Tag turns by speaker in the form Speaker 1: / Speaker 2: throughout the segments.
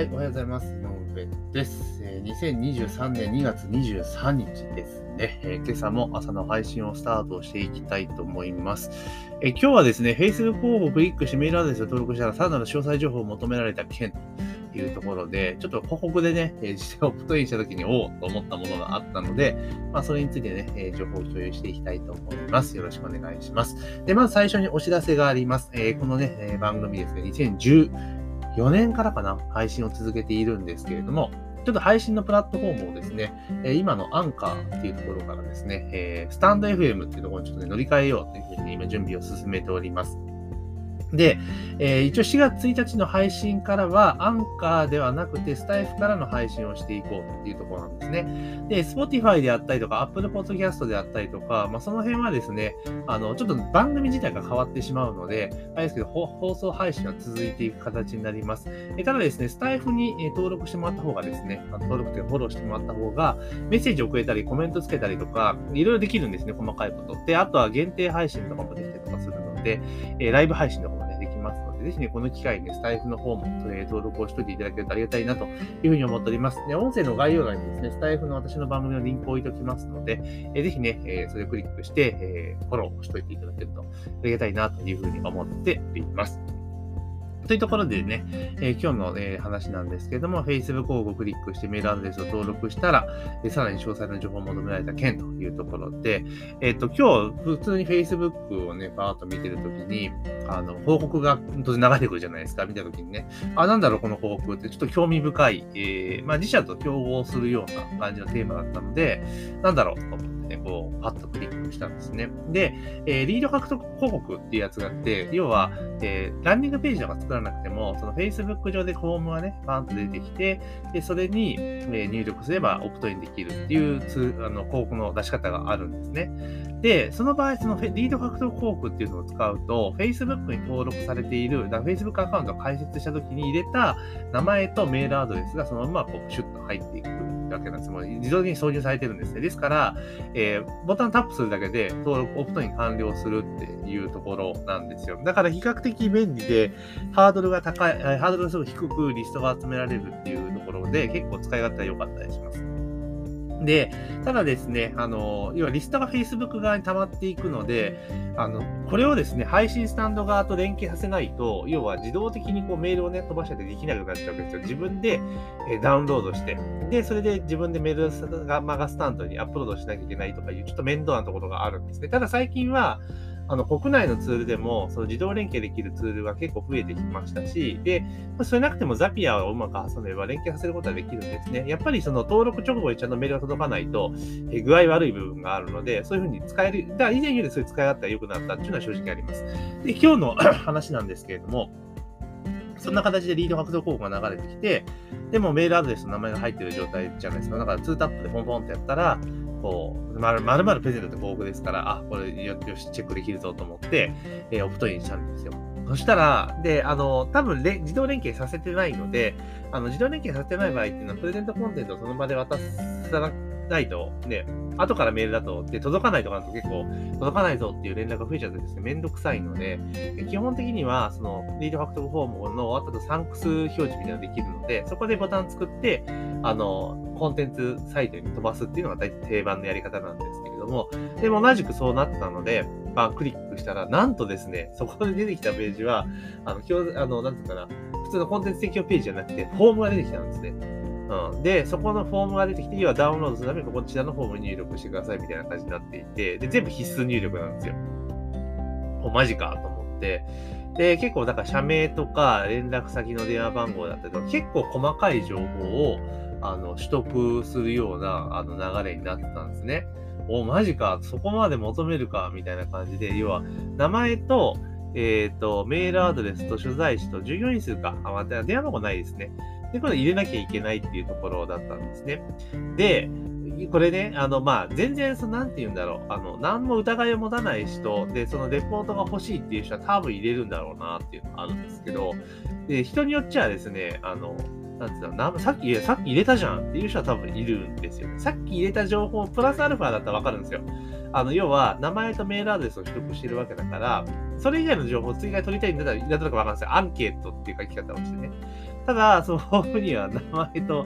Speaker 1: はい、おはようございます。井上です。え、2023年2月23日ですね、え、今朝も朝の配信をスタートしていきたいと思います。え、今日はですね、Facebook 広告をクリックしてメールアドレスを登録したら、さらなる詳細情報を求められた件というところで、ちょっと広告でね、えー、実際オプトインした時に、おおと思ったものがあったので、まあ、それについてね、え、情報を共有していきたいと思います。よろしくお願いします。で、まず最初にお知らせがあります。え、このね、え番組ですね、2010 4年からかな、配信を続けているんですけれども、ちょっと配信のプラットフォームをですね、え今のアンカーっていうところからですね、えスタンド FM っていうところにちょっとね、乗り換えようというふうに今準備を進めております。で、えー、一応4月1日の配信からは、アンカーではなくて、スタイフからの配信をしていこうっていうところなんですね。で、Spotify であったりとか、Apple Podcast であったりとか、まあ、その辺はですね、あの、ちょっと番組自体が変わってしまうので、あれですけど、放送配信は続いていく形になります。えただですね、スタイフに登録してもらった方がですね、登録というかフォローしてもらった方が、メッセージをくれたり、コメントつけたりとか、いろいろできるんですね、細かいこと。で、あとは限定配信とかもできたりとかするので、えライブ配信の方で、ぜひね、この機会にね、スタイフの方も、えー、登録をしといていただけるとありがたいなというふうに思っております。で、音声の概要欄にですね、スタイフの私の番組のリンクを置いておきますので、えー、ぜひね、えー、それをクリックして、えー、フォローしといていただけるとありがたいなというふうに思っております。というところでね、えー、今日の、え、話なんですけども、Facebook 広告をクリックしてメールアドレスを登録したら、えー、さらに詳細な情報を求められた件というところで、えっ、と、今日、普通に Facebook をね、バーっと見てるときに、あの、報告が当然流れてくるじゃないですか、見たときにね、あ、なんだろう、この報告って、ちょっと興味深い、えまあ、自社と競合するような感じのテーマだったので、なんだろう、と思って。こう、パッとクリックしたんですね。で、えー、リード獲得広告っていうやつがあって、要は、えー、ランニングページとか作らなくても、その Facebook 上でフォームがね、バーンと出てきて、で、それに、えー、入力すればオプトインできるっていうつあの広告の出し方があるんですね。で、その場合、そのリード獲得広告っていうのを使うと、Facebook に登録されている、だ Facebook アカウントを開設した時に入れた名前とメールアドレスがそのままこうシュッと入っていくわけなんです。もう自動的に挿入されてるんですね。ですから、えー、ボタンタップするだけで登録、オプトに完了するっていうところなんですよ。だから比較的便利で、ハードルが高い、ハードルがすごい低くリストが集められるっていうところで、結構使い勝手は良かったりします。で、ただですね、あの、要はリストが Facebook 側に溜まっていくので、あの、これをですね、配信スタンド側と連携させないと、要は自動的にこうメールをね、飛ばしちゃってできなくなっちゃうわけですよ。自分で、えダウンロードして、で、それで自分でメールがマガスタンドにアップロードしなきゃいけないとかいう、ちょっと面倒なところがあるんですね。ただ最近は、あの国内のツールでもその自動連携できるツールが結構増えてきましたし、で、それなくてもザピアをうまく挟めば連携させることはできるんですね。やっぱりその登録直後にちゃんとメールが届かないと、え具合悪い部分があるので、そういうふうに使える、だから以前よりそういう使い勝手が良くなったっていうのは正直あります。で、今日の 話なんですけれども、そんな形でリード獲得広告が流れてきて、でもメールアドレスの名前が入ってる状態じゃないですか。だから2タップでポンポンってやったら、こう、まるまるプレゼントって広告ですから、あ、これよし、チェックできるぞと思って、えー、オプトインしたんですよ。そしたら、で、あの、多分自動連携させてないので、あの、自動連携させてない場合っていうのは、プレゼントコンテンツをその場で渡さなないと、ね、後からメールだと、で、届かないとかだと結構、届かないぞっていう連絡が増えちゃってですね、めんどくさいので、基本的には、その、リードファクトフォームの終わった後サンクス表示みたいなのができるので、そこでボタン作って、あの、コンテンツサイトに飛ばすっていうのが大体定番のやり方なんですけれども、でも同じくそうなってたので、まあ、クリックしたら、なんとですね、そこで出てきたページは、あの、今日、あの、なんていうかな、普通のコンテンツ提供ページじゃなくて、フォームが出てきたんですね。うん。で、そこのフォームが出てきて、要はダウンロードするためにこちらのフォームに入力してくださいみたいな感じになっていて、で、全部必須入力なんですよ。お、マジかと思って。で、結構、だから社名とか連絡先の電話番号だったりとか、結構細かい情報を、あの、取得するような、あの、流れになってたんですね。お、マジか、そこまで求めるか、みたいな感じで、要は、名前と、えっ、ー、と、メールアドレスと所在地と従業員数か、あ、また電話番号ないですね。で、これ入れなきゃいけないっていうところだったんですね。で、これね、あの、まあ、全然、その、なんて言うんだろう。あの、何も疑いを持たない人で、そのレポートが欲しいっていう人は多分入れるんだろうなっていうのがあるんですけど、で、人によっちゃですね、あの、なんつうの、さっき、さっき入れたじゃんっていう人は多分いるんですよね。さっき入れた情報、プラスアルファだったらわかるんですよ。あの、要は、名前とメールアドレスを取得してるわけだから、それ以外の情報を追加で取りたいんだったら、なんとなくわかるんですよ。アンケートっていう書き方をしてね。ただ、そのフォームには名前と、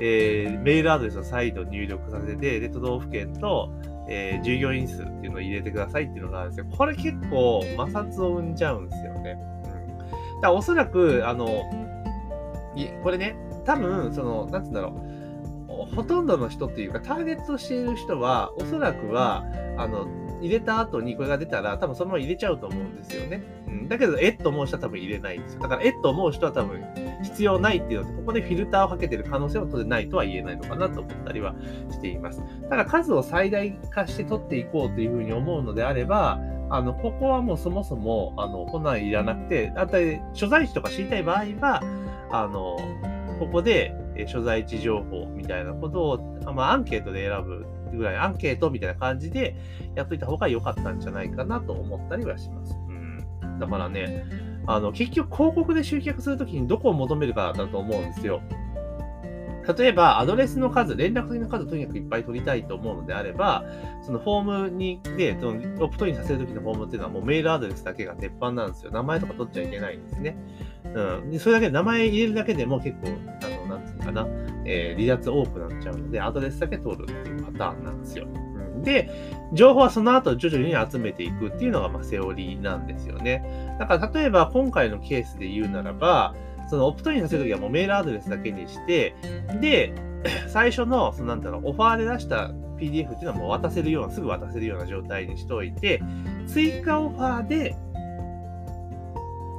Speaker 1: えー、メールアドレスを再度入力させて、で、都道府県と、えー、従業員数っていうのを入れてくださいっていうのがあるんですよ。これ結構摩擦を生んじゃうんですよね。うん。だからおそらく、あの、いこれね、多分、その、なんつうんだろう。ほとんどの人っていうか、ターゲットしている人は、おそらくは、あの、入れた後にこれが出たら、多分そのまま入れちゃうと思うんですよね。うん、だけど、えっと思う人は多分入れないんですよ。だから、えっと思う人は多分必要ないっていうので、ここでフィルターをかけてる可能性は当然ないとは言えないのかなと思ったりはしています。ただ、数を最大化して取っていこうというふうに思うのであれば、あの、ここはもうそもそも、あの、こんなんいらなくて、あたり、所在地とか知りたい場合は、あの、ここで、所在地情報みたいなことを、まあ、アンケートで選ぶぐらい、アンケートみたいな感じでやっといた方が良かったんじゃないかなと思ったりはします。うん。だからね、あの、結局広告で集客するときにどこを求めるかだと思うんですよ。例えば、アドレスの数、連絡先の数をとにかくいっぱい取りたいと思うのであれば、そのフォームに、で、そのオプトインさせるときのフォームっていうのはもうメールアドレスだけが鉄板なんですよ。名前とか取っちゃいけないんですね。うん。でそれだけ名前入れるだけでも結構、あの、なんつうのかな、えー、離脱多くなっちゃうので、アドレスだけ取るっていうパターンなんですよ。で、情報はその後徐々に集めていくっていうのが、ま、セオリーなんですよね。だから、例えば今回のケースで言うならば、そのオプトインさせるときはもうメールアドレスだけにして、で、最初の、そのなんだろう、オファーで出した PDF っていうのはもう渡せるような、すぐ渡せるような状態にしておいて、追加オファーで、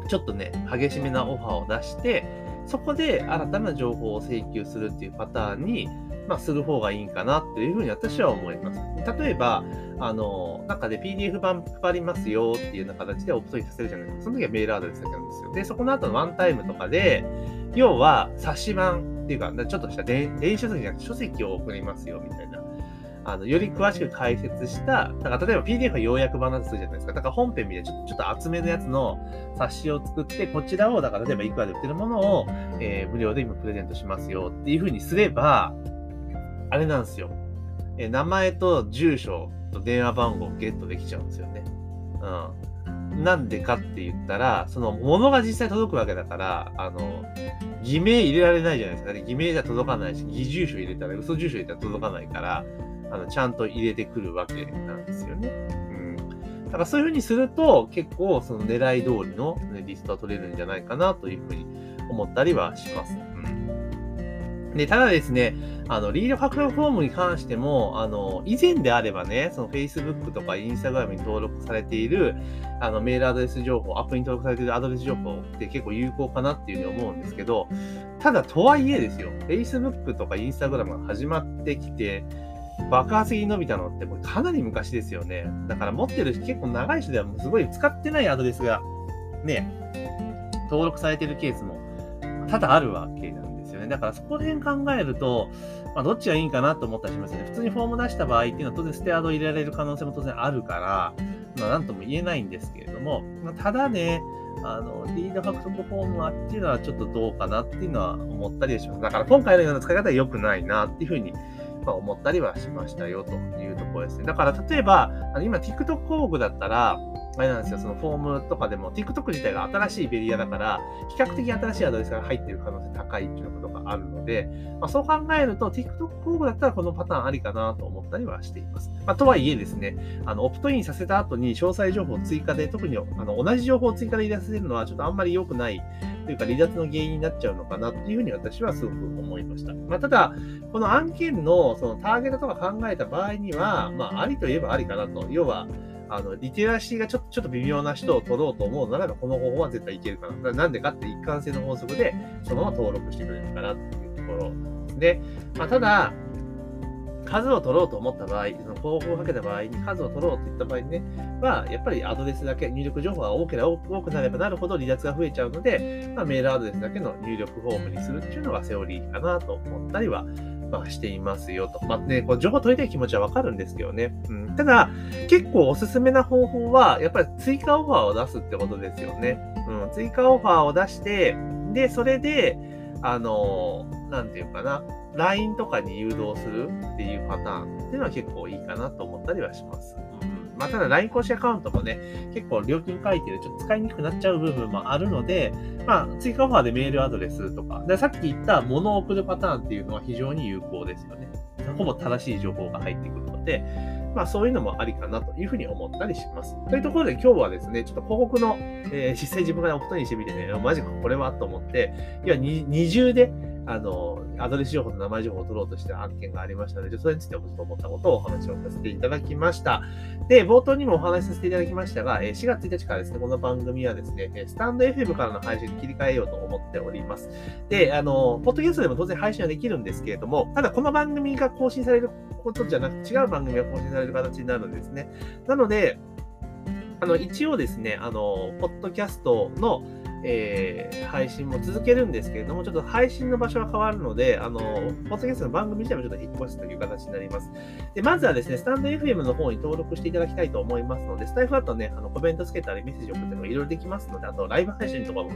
Speaker 1: ちょっとね、激しめなオファーを出して、そこで新たな情報を請求するっていうパターンに、まあ、する方がいいかなっていうふうに私は思います。例えば、あの、なんかで PDF 版配りますよっていうような形でオプトインさせるじゃないですか。その時はメールアドレスだけなんですよ。で、そこの後のワンタイムとかで、要は冊子版っていうか、ちょっとした電子書籍じゃなくて書籍を送りますよみたいな。あの、より詳しく解説した、だから例えば PDF は要約版だとするじゃないですか。だから本編みたいなちょちょっと厚めのやつの冊子を作って、こちらを、だから例えばいくらで売ってるものを、えー、無料で今プレゼントしますよっていう風にすれば、あれなんですよ。え、名前と住所と電話番号をゲットできちゃうんですよね。うん。なんでかって言ったら、その物が実際届くわけだから、あの、偽名入れられないじゃないですか。偽名じゃ届かないし、偽住所入れたら、嘘住所入れたら届かないから、あの、ちゃんと入れてくるわけなんですよね。うん。だからそういうふうにすると、結構その狙い通りの、ね、リストは取れるんじゃないかなというふうに思ったりはします。うんで、ただですね、あの、リード獲得フォームに関しても、あの、以前であればね、その Facebook とか Instagram に登録されている、あの、メールアドレス情報、アプリに登録されているアドレス情報って結構有効かなっていうふうに思うんですけど、ただ、とはいえですよ、Facebook とか Instagram が始まってきて、爆発的に伸びたのってこれかなり昔ですよね。だから持ってる人結構長い人ではすごい使ってないアドレスがね、登録されてるケースも多々あるわけなんね。だからそこら辺考えると、まあ、どっちがいいかなと思ったりしますよね。普通にフォーム出した場合っていうのは当然ステアード入れられる可能性も当然あるから、まあ、なんとも言えないんですけれども、まあ、ただね、あの、リード獲得フォームはっていうのはちょっとどうかなっていうのは思ったりします。だから今回のような使い方は良くないなっていうふうにま、思ったりはしましたよというところですね。だから例えば、今 TikTok 広告だったら、あれなんですよ、そのフォームとかでも TikTok 自体が新しいベリアだから、比較的新しいアドレスが入っている可能性高いっていうことがあるので、まあ、そう考えると TikTok 広告だったらこのパターンありかなと思ったりはしています。まあ、とはいえですね、あの、オプトインさせた後に詳細情報を追加で、特にあの同じ情報を追加で入れさせるのはちょっとあんまり良くないというか離脱の原因になっちゃうのかなっていうふうに私はすごく思いました。まあ、ただ、この案件のそのターゲットとか考えた場合には、まあ、ありといえばありかなと。要は、あの、リテラシーがちょっと、ちょっと微妙な人を取ろうと思うならば、この方法は絶対いけるかな。なんでかって一貫性の法則で、そのまま登録してくれるかなっていうところで。まあ、ただ、数を取ろうと思った場合、その方法をかけた場合に数を取ろうといった場合にね、は、やっぱりアドレスだけ、入力情報が多ければ多くなればなるほど離脱が増えちゃうので、まあ、メールアドレスだけの入力フォームにするっていうのがセオリーかなと思ったりはまあ、していますよと。まあね、こう情報取りたい気持ちはわかるんですけどね。うん。ただ、結構おすすめな方法は、やっぱり追加オファーを出すってことですよね。うん。追加オファーを出して、で、それで、あの、なんていうかな、LINE とかに誘導するっていうパターンっていうのは結構いいかなと思ったりはします。うん、まあ、ただ LINE 公式アカウントもね、結構料金書いてるちょっと使いにくくなっちゃう部分もあるので、まあ、追加オファーでメールアドレスとか、でさっき言った物を送るパターンっていうのは非常に有効ですよね。ほぼ正しい情報が入ってくるので、まあそういうのもありかなというふうに思ったりします。というところで今日はですね、ちょっと広告の、えー、実際自分がおことにしてみてね、マジかこれはと思って、いや、二重で、あの、アドレス情報と名前情報を取ろうとして案件がありましたので、それについてもちょっと思ったことをお話をさせていただきました。で、冒頭にもお話しさせていただきましたが、4月1日からですね、この番組はですね、スタンド FM からの配信に切り替えようと思っております。で、あの、ポッドキャストでも当然配信はできるんですけれども、ただこの番組が更新されることじゃなく、違う番組が更新される形になるんですね。なので、あの、一応ですね、あの、ポッドキャストの、えー、配信も続けるんですけれども、ちょっと配信の場所が変わるので、あの、ポッドキャストの番組自体もちょっと引っ越しという形になります。で、まずはですね、スタンド FM の方に登録していただきたいと思いますので、スタイフだとね、あのコメントつけたりメッセージ送ったりいろいろできますので、あとライブ配信とかも、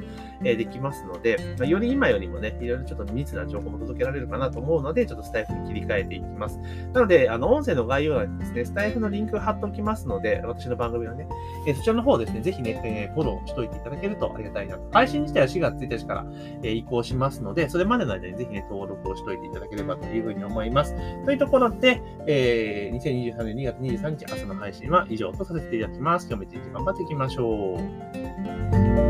Speaker 1: えー、できますので、まあ、より今よりもね、いろいろちょっと密な情報も届けられるかなと思うので、ちょっとスタイフに切り替えていきます。なので、あの、音声の概要欄にですね、スタイフのリンク貼っておきますので、私の番組はね、えー、そちらの方ですね、ぜひね、えー、フォローしといていただけるとありがたいな。配信自体は4月1日から、え移行しますので、それまでの間にぜひね、登録をしておいていただければというふうに思います。というところで、えー、2023年2月23日朝の配信は以上とさせていただきます。今日も一日頑張っていきましょう。